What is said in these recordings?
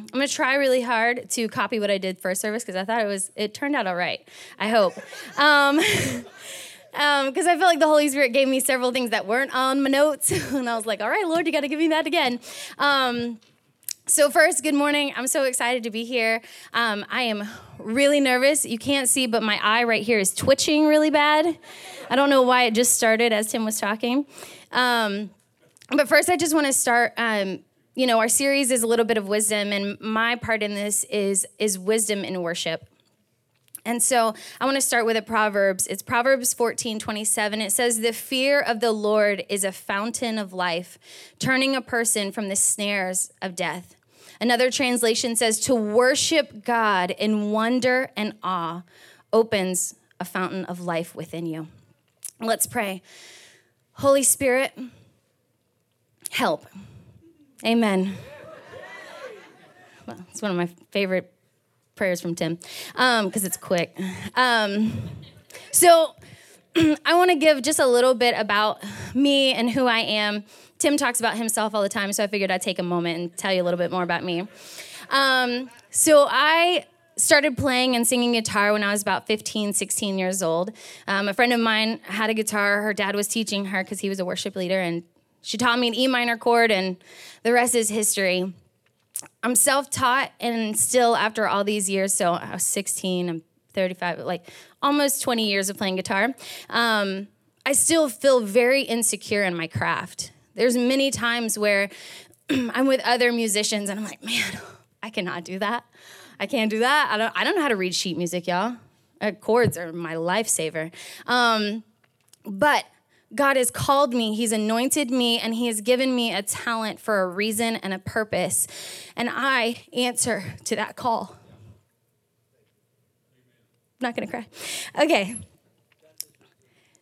I'm gonna try really hard to copy what I did first service because I thought it was, it turned out all right. I hope. Um, because um, I felt like the Holy Spirit gave me several things that weren't on my notes, and I was like, "All right, Lord, you got to give me that again." Um, so first, good morning. I'm so excited to be here. Um, I am really nervous. You can't see, but my eye right here is twitching really bad. I don't know why it just started as Tim was talking. Um, but first, I just want to start um, you know, our series is a little bit of wisdom, and my part in this is is wisdom in worship. And so I want to start with a Proverbs. It's Proverbs 14, 27. It says, The fear of the Lord is a fountain of life, turning a person from the snares of death. Another translation says, To worship God in wonder and awe opens a fountain of life within you. Let's pray. Holy Spirit, help. Amen. Well, it's one of my favorite prayers from Tim because um, it's quick. Um, so I want to give just a little bit about me and who I am. Tim talks about himself all the time, so I figured I'd take a moment and tell you a little bit more about me. Um, so I started playing and singing guitar when I was about 15, 16 years old. Um, a friend of mine had a guitar. Her dad was teaching her because he was a worship leader, and she taught me an E minor chord, and the rest is history. I'm self taught, and still, after all these years, so I was 16, I'm 35, like almost 20 years of playing guitar, um, I still feel very insecure in my craft. There's many times where I'm with other musicians, and I'm like, man, I cannot do that. I can't do that. I don't, I don't know how to read sheet music, y'all. Uh, chords are my lifesaver. Um, but God has called me, He's anointed me, and He has given me a talent for a reason and a purpose. And I answer to that call. I'm not gonna cry. Okay.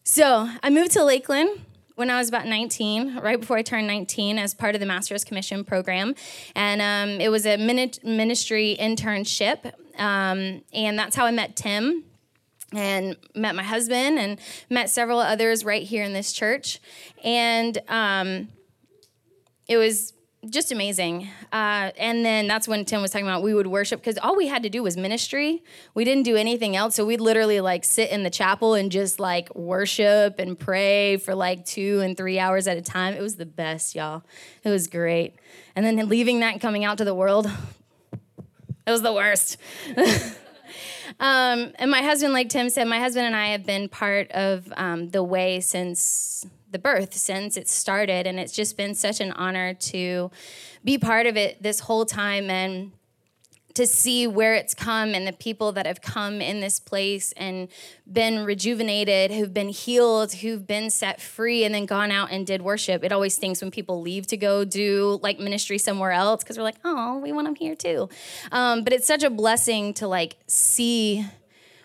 So I moved to Lakeland when I was about 19, right before I turned 19, as part of the Master's Commission program. And um, it was a ministry internship. Um, and that's how I met Tim and met my husband and met several others right here in this church. And um, it was just amazing. Uh, and then that's when Tim was talking about we would worship because all we had to do was ministry. We didn't do anything else. So we'd literally like sit in the chapel and just like worship and pray for like two and three hours at a time. It was the best, y'all. It was great. And then leaving that and coming out to the world, it was the worst. Um, and my husband, like Tim said, my husband and I have been part of um, the way since the birth, since it started. And it's just been such an honor to be part of it this whole time. And to see where it's come and the people that have come in this place and been rejuvenated, who've been healed, who've been set free, and then gone out and did worship. It always stinks when people leave to go do like ministry somewhere else because we're like, oh, we want them here too. Um, but it's such a blessing to like see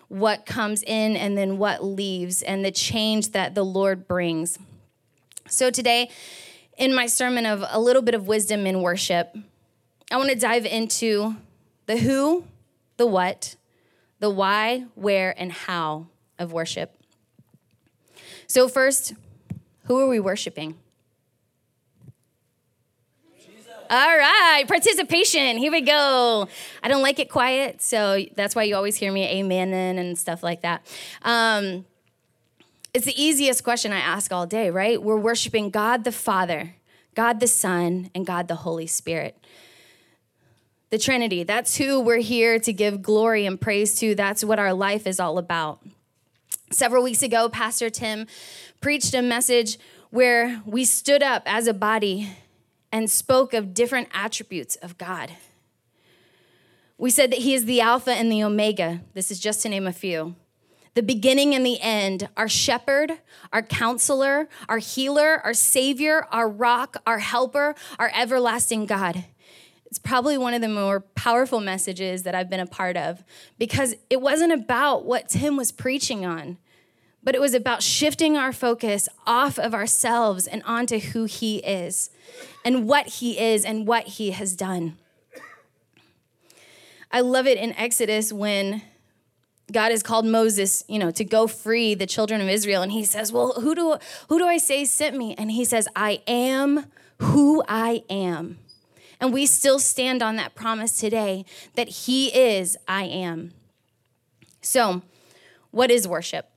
what comes in and then what leaves and the change that the Lord brings. So today, in my sermon of a little bit of wisdom in worship, I want to dive into the who, the what, the why, where, and how of worship. So, first, who are we worshiping? All right, participation. Here we go. I don't like it quiet, so that's why you always hear me amen and stuff like that. Um, it's the easiest question I ask all day, right? We're worshiping God the Father, God the Son, and God the Holy Spirit the Trinity. That's who we're here to give glory and praise to. That's what our life is all about. Several weeks ago, Pastor Tim preached a message where we stood up as a body and spoke of different attributes of God. We said that He is the Alpha and the Omega. This is just to name a few. The beginning and the end, our shepherd, our counselor, our healer, our savior, our rock, our helper, our everlasting God. It's probably one of the more powerful messages that I've been a part of because it wasn't about what Tim was preaching on, but it was about shifting our focus off of ourselves and onto who he is and what he is and what he has done. I love it in Exodus when God has called Moses, you know, to go free the children of Israel and he says, "Well, who do who do I say sent me?" And he says, "I am who I am." And we still stand on that promise today that He is I am. So, what is worship?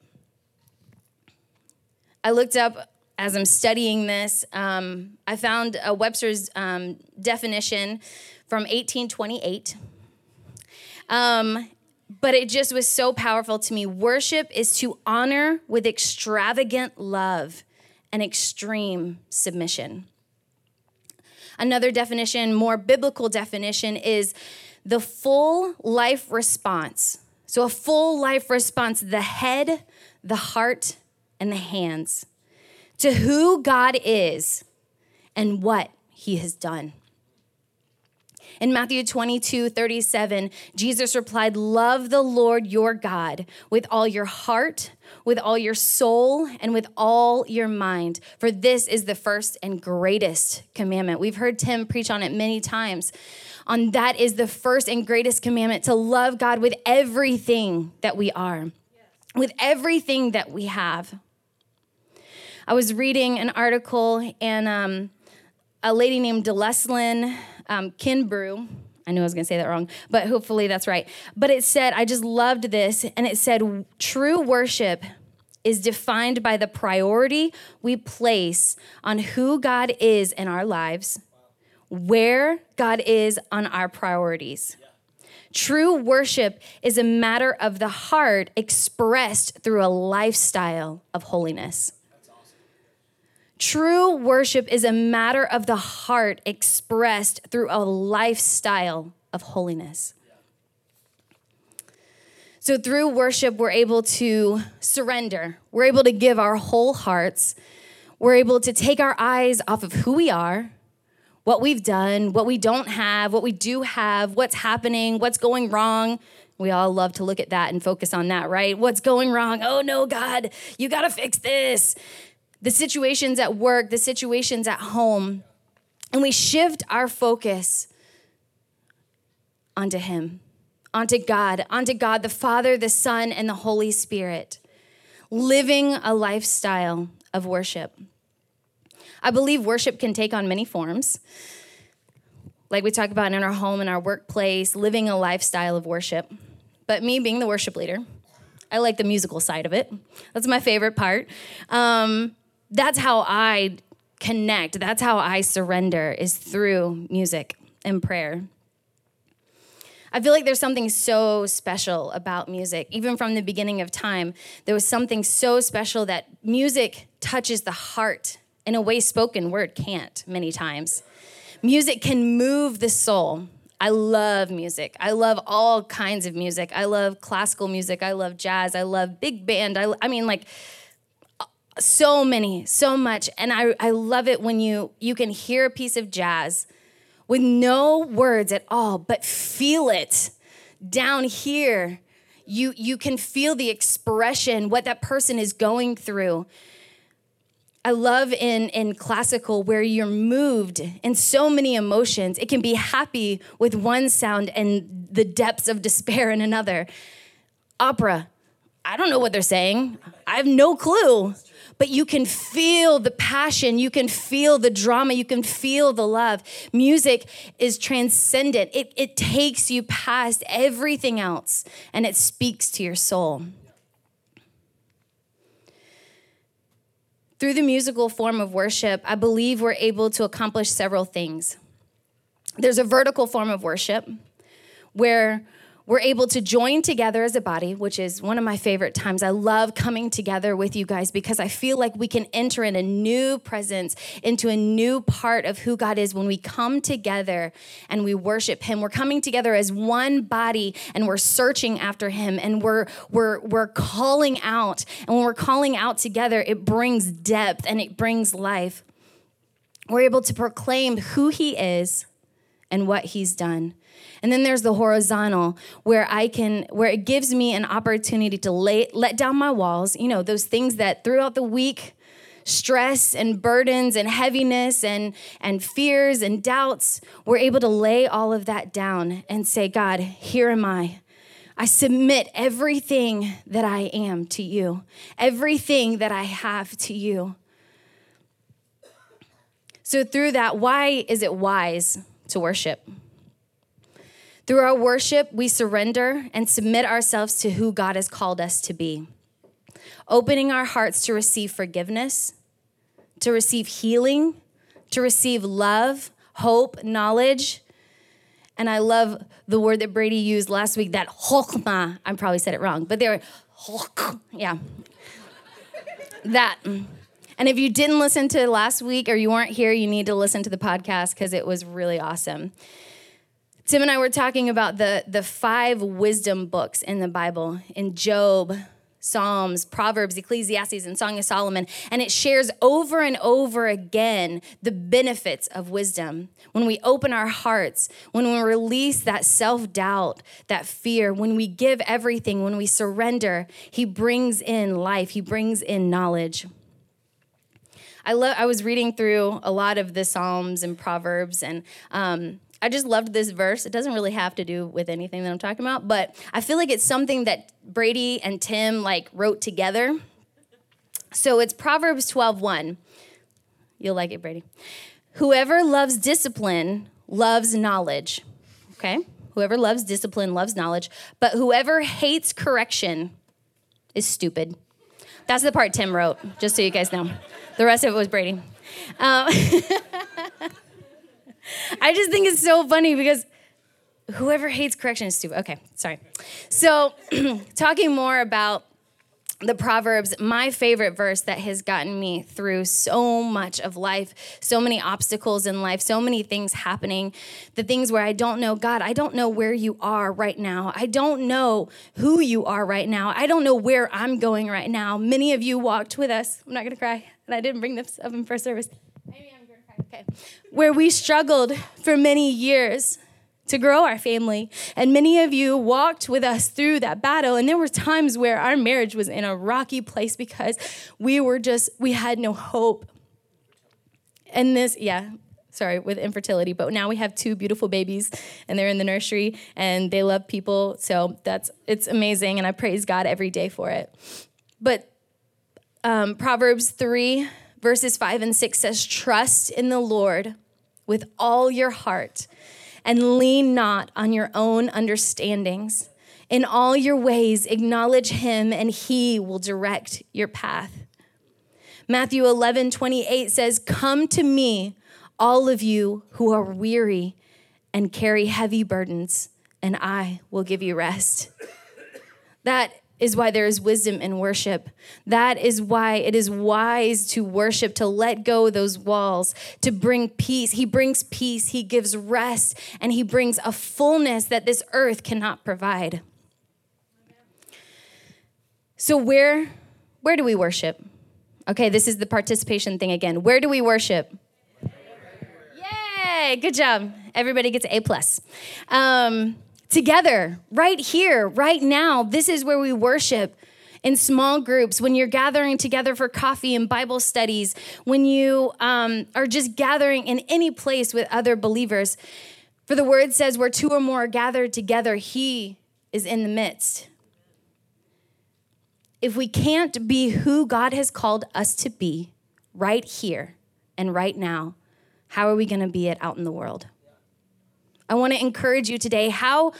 I looked up as I'm studying this, um, I found a Webster's um, definition from 1828. Um, but it just was so powerful to me. Worship is to honor with extravagant love and extreme submission. Another definition, more biblical definition, is the full life response. So, a full life response, the head, the heart, and the hands to who God is and what he has done. In Matthew 22, 37, Jesus replied, Love the Lord your God with all your heart, with all your soul, and with all your mind. For this is the first and greatest commandment. We've heard Tim preach on it many times. On that is the first and greatest commandment to love God with everything that we are, with everything that we have. I was reading an article, and um, a lady named Deleslyn um, Kinbrew, I knew I was going to say that wrong, but hopefully that's right. But it said, I just loved this, and it said, true worship is defined by the priority we place on who God is in our lives, where God is on our priorities. True worship is a matter of the heart expressed through a lifestyle of holiness. True worship is a matter of the heart expressed through a lifestyle of holiness. So, through worship, we're able to surrender. We're able to give our whole hearts. We're able to take our eyes off of who we are, what we've done, what we don't have, what we do have, what's happening, what's going wrong. We all love to look at that and focus on that, right? What's going wrong? Oh no, God, you got to fix this the situations at work, the situations at home, and we shift our focus onto Him, onto God, onto God, the Father, the Son, and the Holy Spirit, living a lifestyle of worship. I believe worship can take on many forms. Like we talk about in our home, in our workplace, living a lifestyle of worship. But me being the worship leader, I like the musical side of it. That's my favorite part. Um, that's how I connect. That's how I surrender is through music and prayer. I feel like there's something so special about music. Even from the beginning of time, there was something so special that music touches the heart in a way spoken word can't many times. Music can move the soul. I love music. I love all kinds of music. I love classical music. I love jazz. I love big band. I, I mean, like, so many so much and I, I love it when you you can hear a piece of jazz with no words at all but feel it down here. You you can feel the expression what that person is going through. I love in in classical where you're moved in so many emotions. It can be happy with one sound and the depths of despair in another. Opera. I don't know what they're saying. I have no clue but you can feel the passion, you can feel the drama, you can feel the love. Music is transcendent, it, it takes you past everything else and it speaks to your soul. Through the musical form of worship, I believe we're able to accomplish several things. There's a vertical form of worship where we're able to join together as a body, which is one of my favorite times. I love coming together with you guys because I feel like we can enter in a new presence, into a new part of who God is when we come together and we worship Him. We're coming together as one body and we're searching after Him and we're we're we're calling out. And when we're calling out together, it brings depth and it brings life. We're able to proclaim who He is and what He's done. And then there's the horizontal where I can, where it gives me an opportunity to lay, let down my walls, you know, those things that throughout the week, stress and burdens and heaviness and, and fears and doubts, we're able to lay all of that down and say, God, here am I. I submit everything that I am to you, everything that I have to you. So, through that, why is it wise to worship. Through our worship, we surrender and submit ourselves to who God has called us to be, opening our hearts to receive forgiveness, to receive healing, to receive love, hope, knowledge. And I love the word that Brady used last week, that chokmah. I probably said it wrong, but they were, yeah. that. And if you didn't listen to last week or you weren't here, you need to listen to the podcast because it was really awesome. Tim and I were talking about the, the five wisdom books in the Bible in Job, Psalms, Proverbs, Ecclesiastes, and Song of Solomon. And it shares over and over again the benefits of wisdom. When we open our hearts, when we release that self doubt, that fear, when we give everything, when we surrender, He brings in life, He brings in knowledge. I, lo- I was reading through a lot of the Psalms and Proverbs, and um, I just loved this verse. It doesn't really have to do with anything that I'm talking about, but I feel like it's something that Brady and Tim like wrote together. So it's Proverbs 12:1. You'll like it, Brady. Whoever loves discipline loves knowledge. Okay? Whoever loves discipline loves knowledge, but whoever hates correction is stupid. That's the part Tim wrote, just so you guys know. The rest of it was Brady. Um, I just think it's so funny because whoever hates correction is stupid. Okay, sorry. So, talking more about the Proverbs, my favorite verse that has gotten me through so much of life, so many obstacles in life, so many things happening, the things where I don't know, God, I don't know where you are right now. I don't know who you are right now. I don't know where I'm going right now. Many of you walked with us. I'm not gonna cry, and I didn't bring this up in first service. Maybe I'm going to cry. Okay. Where we struggled for many years to grow our family. And many of you walked with us through that battle. And there were times where our marriage was in a rocky place because we were just, we had no hope. And this, yeah, sorry, with infertility, but now we have two beautiful babies and they're in the nursery and they love people. So that's, it's amazing. And I praise God every day for it. But um, Proverbs 3 verses 5 and 6 says, Trust in the Lord with all your heart and lean not on your own understandings. In all your ways, acknowledge him, and he will direct your path. Matthew 11, 28 says, Come to me, all of you who are weary and carry heavy burdens, and I will give you rest. That is why there is wisdom in worship. That is why it is wise to worship, to let go those walls, to bring peace. He brings peace, He gives rest, and He brings a fullness that this earth cannot provide. So, where, where do we worship? Okay, this is the participation thing again. Where do we worship? Yay! Good job. Everybody gets A plus. Um, together, right here, right now. This is where we worship in small groups, when you're gathering together for coffee and Bible studies, when you um, are just gathering in any place with other believers. For the word says, where two or more are gathered together, he is in the midst. If we can't be who God has called us to be right here and right now, how are we going to be it out in the world? I want to encourage you today. How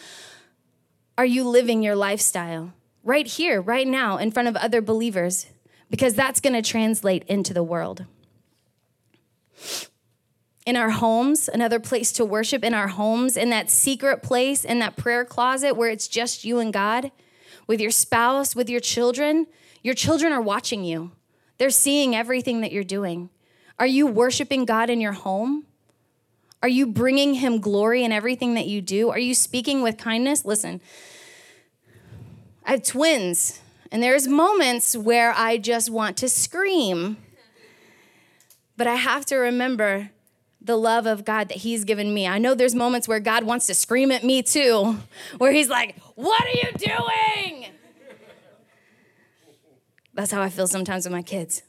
are you living your lifestyle? Right here, right now, in front of other believers, because that's going to translate into the world. In our homes, another place to worship in our homes, in that secret place, in that prayer closet where it's just you and God, with your spouse, with your children. Your children are watching you, they're seeing everything that you're doing. Are you worshiping God in your home? Are you bringing him glory in everything that you do? Are you speaking with kindness? Listen, I have twins, and there's moments where I just want to scream. But I have to remember the love of God that He's given me. I know there's moments where God wants to scream at me too, where He's like, What are you doing? That's how I feel sometimes with my kids.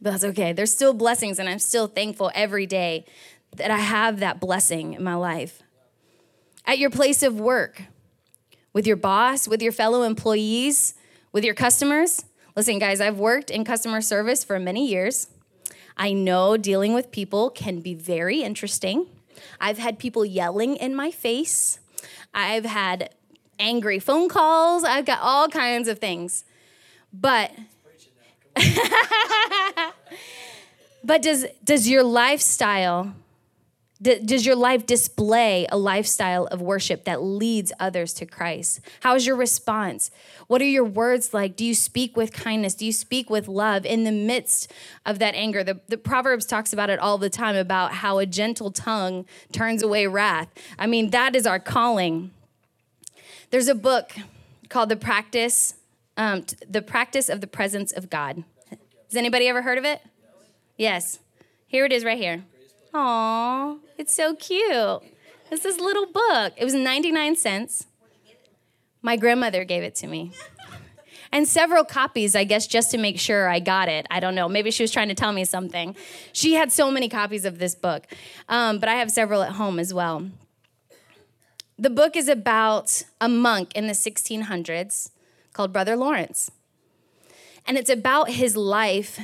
But that's okay. There's still blessings, and I'm still thankful every day that I have that blessing in my life. At your place of work, with your boss, with your fellow employees, with your customers. Listen, guys, I've worked in customer service for many years. I know dealing with people can be very interesting. I've had people yelling in my face. I've had angry phone calls. I've got all kinds of things. But but does does your lifestyle does your life display a lifestyle of worship that leads others to Christ? How is your response? What are your words like? Do you speak with kindness? Do you speak with love in the midst of that anger? The, the Proverbs talks about it all the time about how a gentle tongue turns away wrath. I mean, that is our calling. There's a book called The Practice, um, The Practice of the Presence of God. Has anybody ever heard of it? Yes. Here it is right here. Aw, it's so cute. It's this little book. It was 99 cents. My grandmother gave it to me. And several copies, I guess, just to make sure I got it. I don't know. Maybe she was trying to tell me something. She had so many copies of this book, um, but I have several at home as well. The book is about a monk in the 1600s called Brother Lawrence. And it's about his life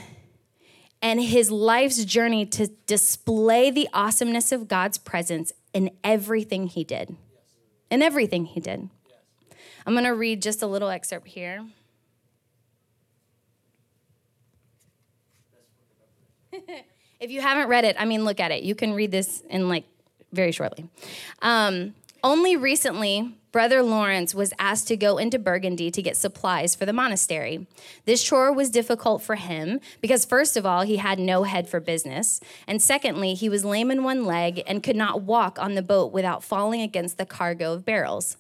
and his life's journey to display the awesomeness of God's presence in everything he did. In everything he did. I'm going to read just a little excerpt here. if you haven't read it, I mean, look at it. You can read this in like very shortly. Um, only recently, Brother Lawrence was asked to go into Burgundy to get supplies for the monastery. This chore was difficult for him because, first of all, he had no head for business, and secondly, he was lame in one leg and could not walk on the boat without falling against the cargo of barrels.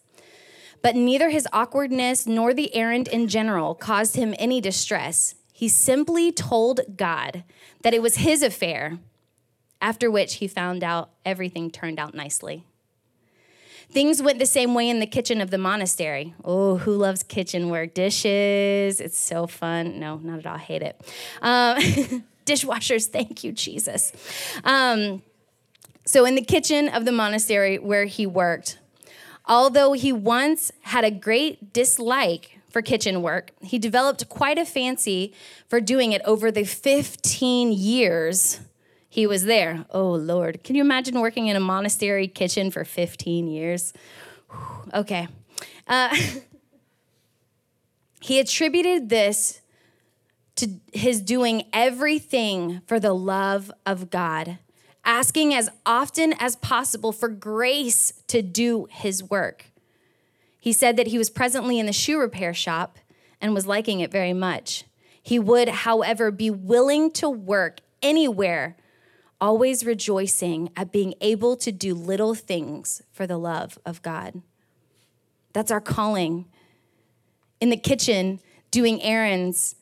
But neither his awkwardness nor the errand in general caused him any distress. He simply told God that it was his affair, after which he found out everything turned out nicely. Things went the same way in the kitchen of the monastery. Oh, who loves kitchen work? Dishes. It's so fun. No, not at all. I hate it. Um, dishwashers. Thank you, Jesus. Um, so, in the kitchen of the monastery where he worked, although he once had a great dislike for kitchen work, he developed quite a fancy for doing it over the 15 years he was there. Oh, Lord. Can you imagine working in a monastery kitchen for 15 years? Okay. Uh, he attributed this to his doing everything for the love of God, asking as often as possible for grace to do his work. He said that he was presently in the shoe repair shop and was liking it very much. He would, however, be willing to work anywhere always rejoicing at being able to do little things for the love of God. That's our calling. In the kitchen, doing errands,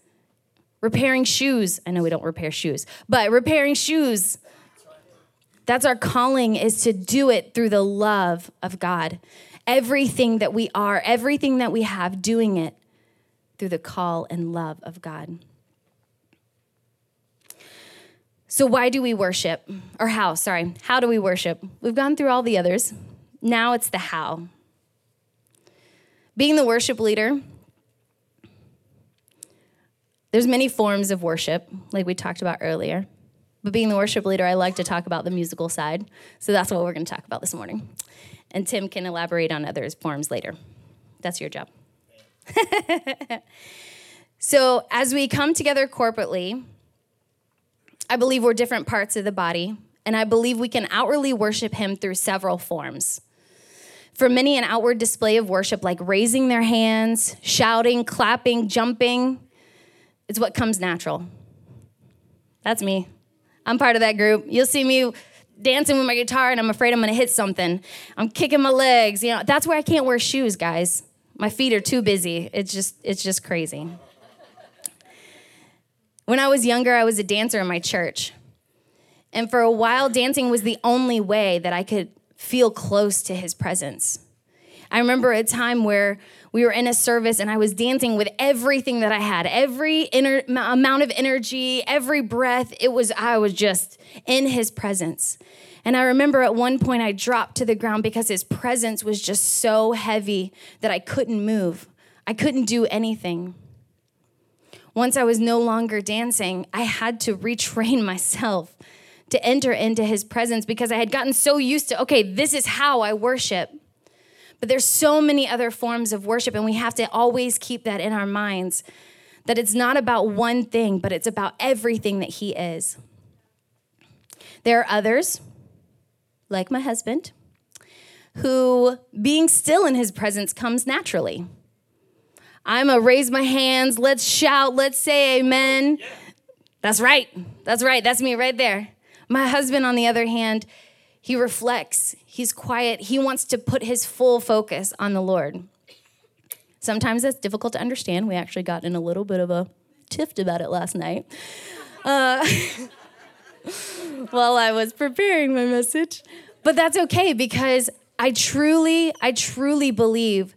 repairing shoes. I know we don't repair shoes, but repairing shoes. That's our calling is to do it through the love of God. Everything that we are, everything that we have, doing it through the call and love of God. So, why do we worship? Or how, sorry, how do we worship? We've gone through all the others. Now it's the how. Being the worship leader, there's many forms of worship, like we talked about earlier. But being the worship leader, I like to talk about the musical side. So that's what we're going to talk about this morning. And Tim can elaborate on others forms later. That's your job. so as we come together corporately, I believe we're different parts of the body, and I believe we can outwardly worship Him through several forms. For many, an outward display of worship, like raising their hands, shouting, clapping, jumping, is what comes natural. That's me. I'm part of that group. You'll see me dancing with my guitar, and I'm afraid I'm gonna hit something. I'm kicking my legs. You know, that's where I can't wear shoes, guys. My feet are too busy. It's just, it's just crazy. When I was younger, I was a dancer in my church. And for a while, dancing was the only way that I could feel close to his presence. I remember a time where we were in a service and I was dancing with everything that I had, every inner, amount of energy, every breath. It was, I was just in his presence. And I remember at one point I dropped to the ground because his presence was just so heavy that I couldn't move. I couldn't do anything. Once I was no longer dancing, I had to retrain myself to enter into his presence because I had gotten so used to, okay, this is how I worship. But there's so many other forms of worship, and we have to always keep that in our minds that it's not about one thing, but it's about everything that he is. There are others, like my husband, who being still in his presence comes naturally. I'm a raise my hands, let's shout, let's say amen. Yeah. That's right. That's right. That's me right there. My husband, on the other hand, he reflects, he's quiet, he wants to put his full focus on the Lord. Sometimes that's difficult to understand. We actually got in a little bit of a tiff about it last night uh, while I was preparing my message. But that's okay because I truly, I truly believe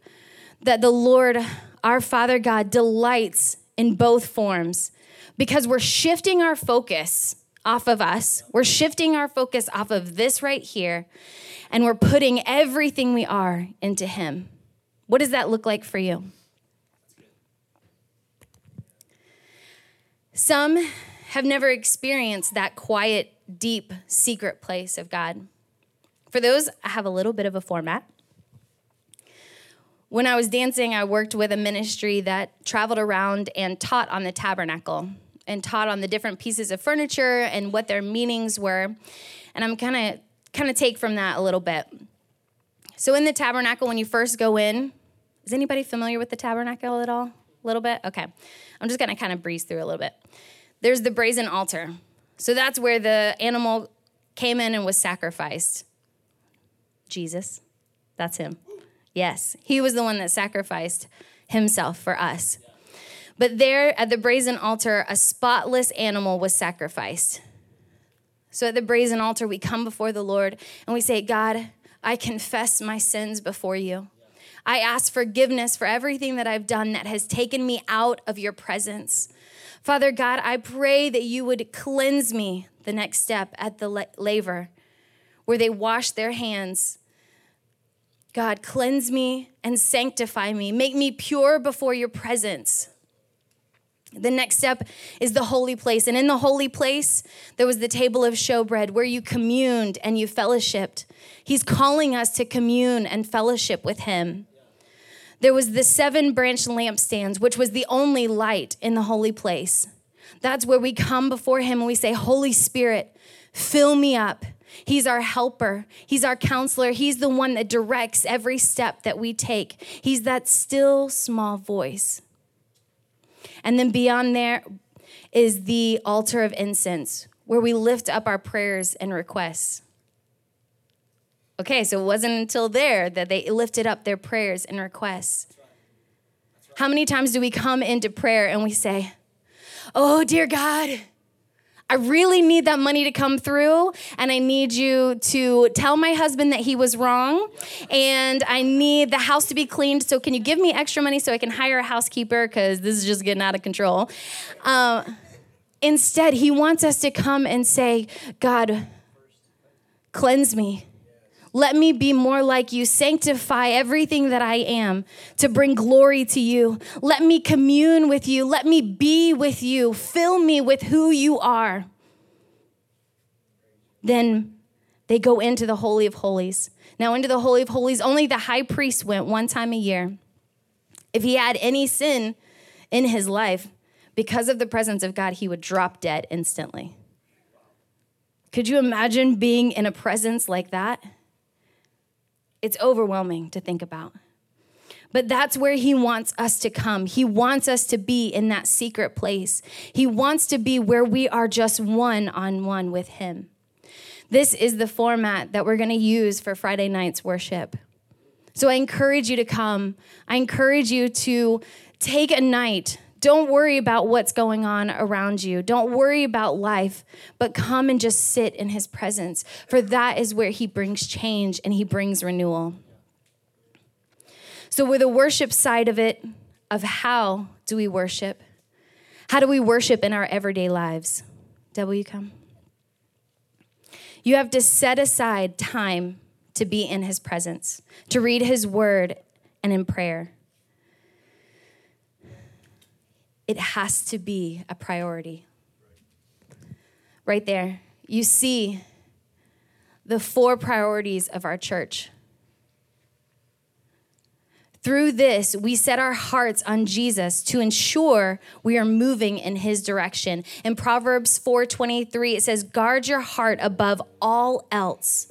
that the Lord, our Father God, delights in both forms because we're shifting our focus off of us. We're shifting our focus off of this right here, and we're putting everything we are into Him. What does that look like for you? Some have never experienced that quiet, deep, secret place of God. For those, I have a little bit of a format. When I was dancing, I worked with a ministry that traveled around and taught on the tabernacle and taught on the different pieces of furniture and what their meanings were. And I'm kind of kind of take from that a little bit. So in the tabernacle when you first go in, is anybody familiar with the tabernacle at all? A little bit? Okay. I'm just going to kind of breeze through a little bit. There's the brazen altar. So that's where the animal came in and was sacrificed. Jesus. That's him. Yes, he was the one that sacrificed himself for us. But there at the brazen altar, a spotless animal was sacrificed. So at the brazen altar, we come before the Lord and we say, God, I confess my sins before you. I ask forgiveness for everything that I've done that has taken me out of your presence. Father God, I pray that you would cleanse me the next step at the laver where they wash their hands God, cleanse me and sanctify me. Make me pure before your presence. The next step is the holy place. And in the holy place, there was the table of showbread where you communed and you fellowshipped. He's calling us to commune and fellowship with him. There was the seven branch lampstands, which was the only light in the holy place. That's where we come before him and we say, Holy Spirit, fill me up. He's our helper. He's our counselor. He's the one that directs every step that we take. He's that still small voice. And then beyond there is the altar of incense where we lift up our prayers and requests. Okay, so it wasn't until there that they lifted up their prayers and requests. How many times do we come into prayer and we say, Oh, dear God, I really need that money to come through, and I need you to tell my husband that he was wrong, and I need the house to be cleaned. So, can you give me extra money so I can hire a housekeeper? Because this is just getting out of control. Uh, instead, he wants us to come and say, God, cleanse me. Let me be more like you. Sanctify everything that I am to bring glory to you. Let me commune with you. Let me be with you. Fill me with who you are. Then they go into the Holy of Holies. Now, into the Holy of Holies, only the high priest went one time a year. If he had any sin in his life, because of the presence of God, he would drop dead instantly. Could you imagine being in a presence like that? It's overwhelming to think about. But that's where he wants us to come. He wants us to be in that secret place. He wants to be where we are just one on one with him. This is the format that we're going to use for Friday night's worship. So I encourage you to come. I encourage you to take a night don't worry about what's going on around you. Don't worry about life, but come and just sit in his presence, for that is where he brings change and he brings renewal. So, with the worship side of it, of how do we worship? How do we worship in our everyday lives? W, come. You have to set aside time to be in his presence, to read his word and in prayer it has to be a priority. Right there. you see the four priorities of our church. Through this, we set our hearts on Jesus to ensure we are moving in his direction. In Proverbs 4:23 it says, "Guard your heart above all else,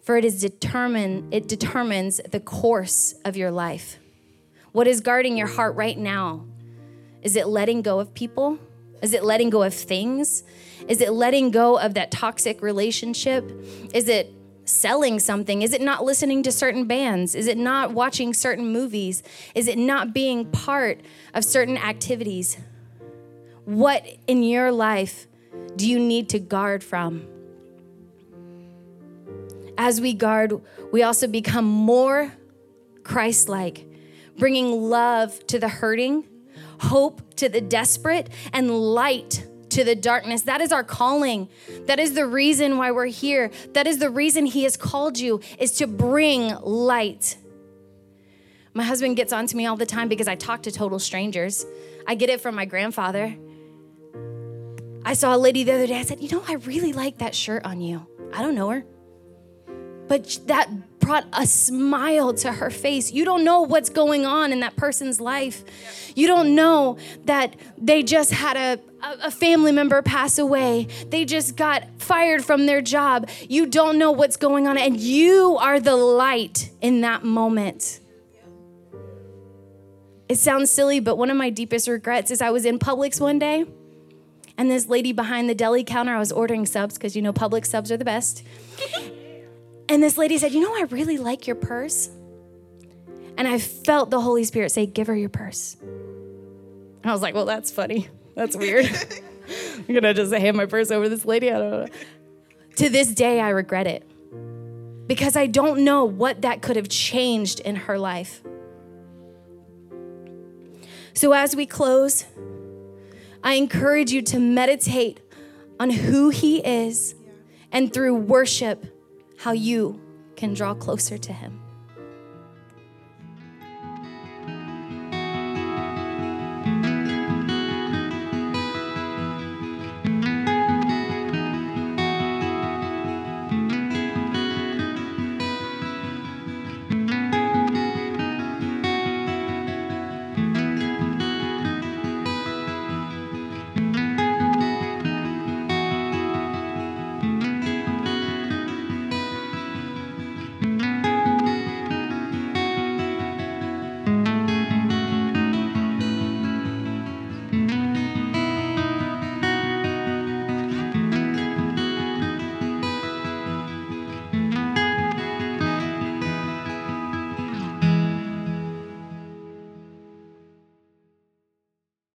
for it is determined it determines the course of your life." What is guarding your heart right now? Is it letting go of people? Is it letting go of things? Is it letting go of that toxic relationship? Is it selling something? Is it not listening to certain bands? Is it not watching certain movies? Is it not being part of certain activities? What in your life do you need to guard from? As we guard, we also become more Christ like, bringing love to the hurting, hope to the desperate, and light to the darkness. That is our calling. That is the reason why we're here. That is the reason He has called you, is to bring light. My husband gets on to me all the time because I talk to total strangers. I get it from my grandfather. I saw a lady the other day. I said, You know, I really like that shirt on you. I don't know her. But that brought a smile to her face. You don't know what's going on in that person's life. You don't know that they just had a, a family member pass away. They just got fired from their job. You don't know what's going on, and you are the light in that moment. It sounds silly, but one of my deepest regrets is I was in Publix one day, and this lady behind the deli counter, I was ordering subs because you know Publix subs are the best. And this lady said, You know, I really like your purse. And I felt the Holy Spirit say, Give her your purse. And I was like, Well, that's funny. That's weird. I'm gonna just hand my purse over to this lady. I don't know. To this day, I regret it because I don't know what that could have changed in her life. So, as we close, I encourage you to meditate on who He is and through worship how you can draw closer to Him.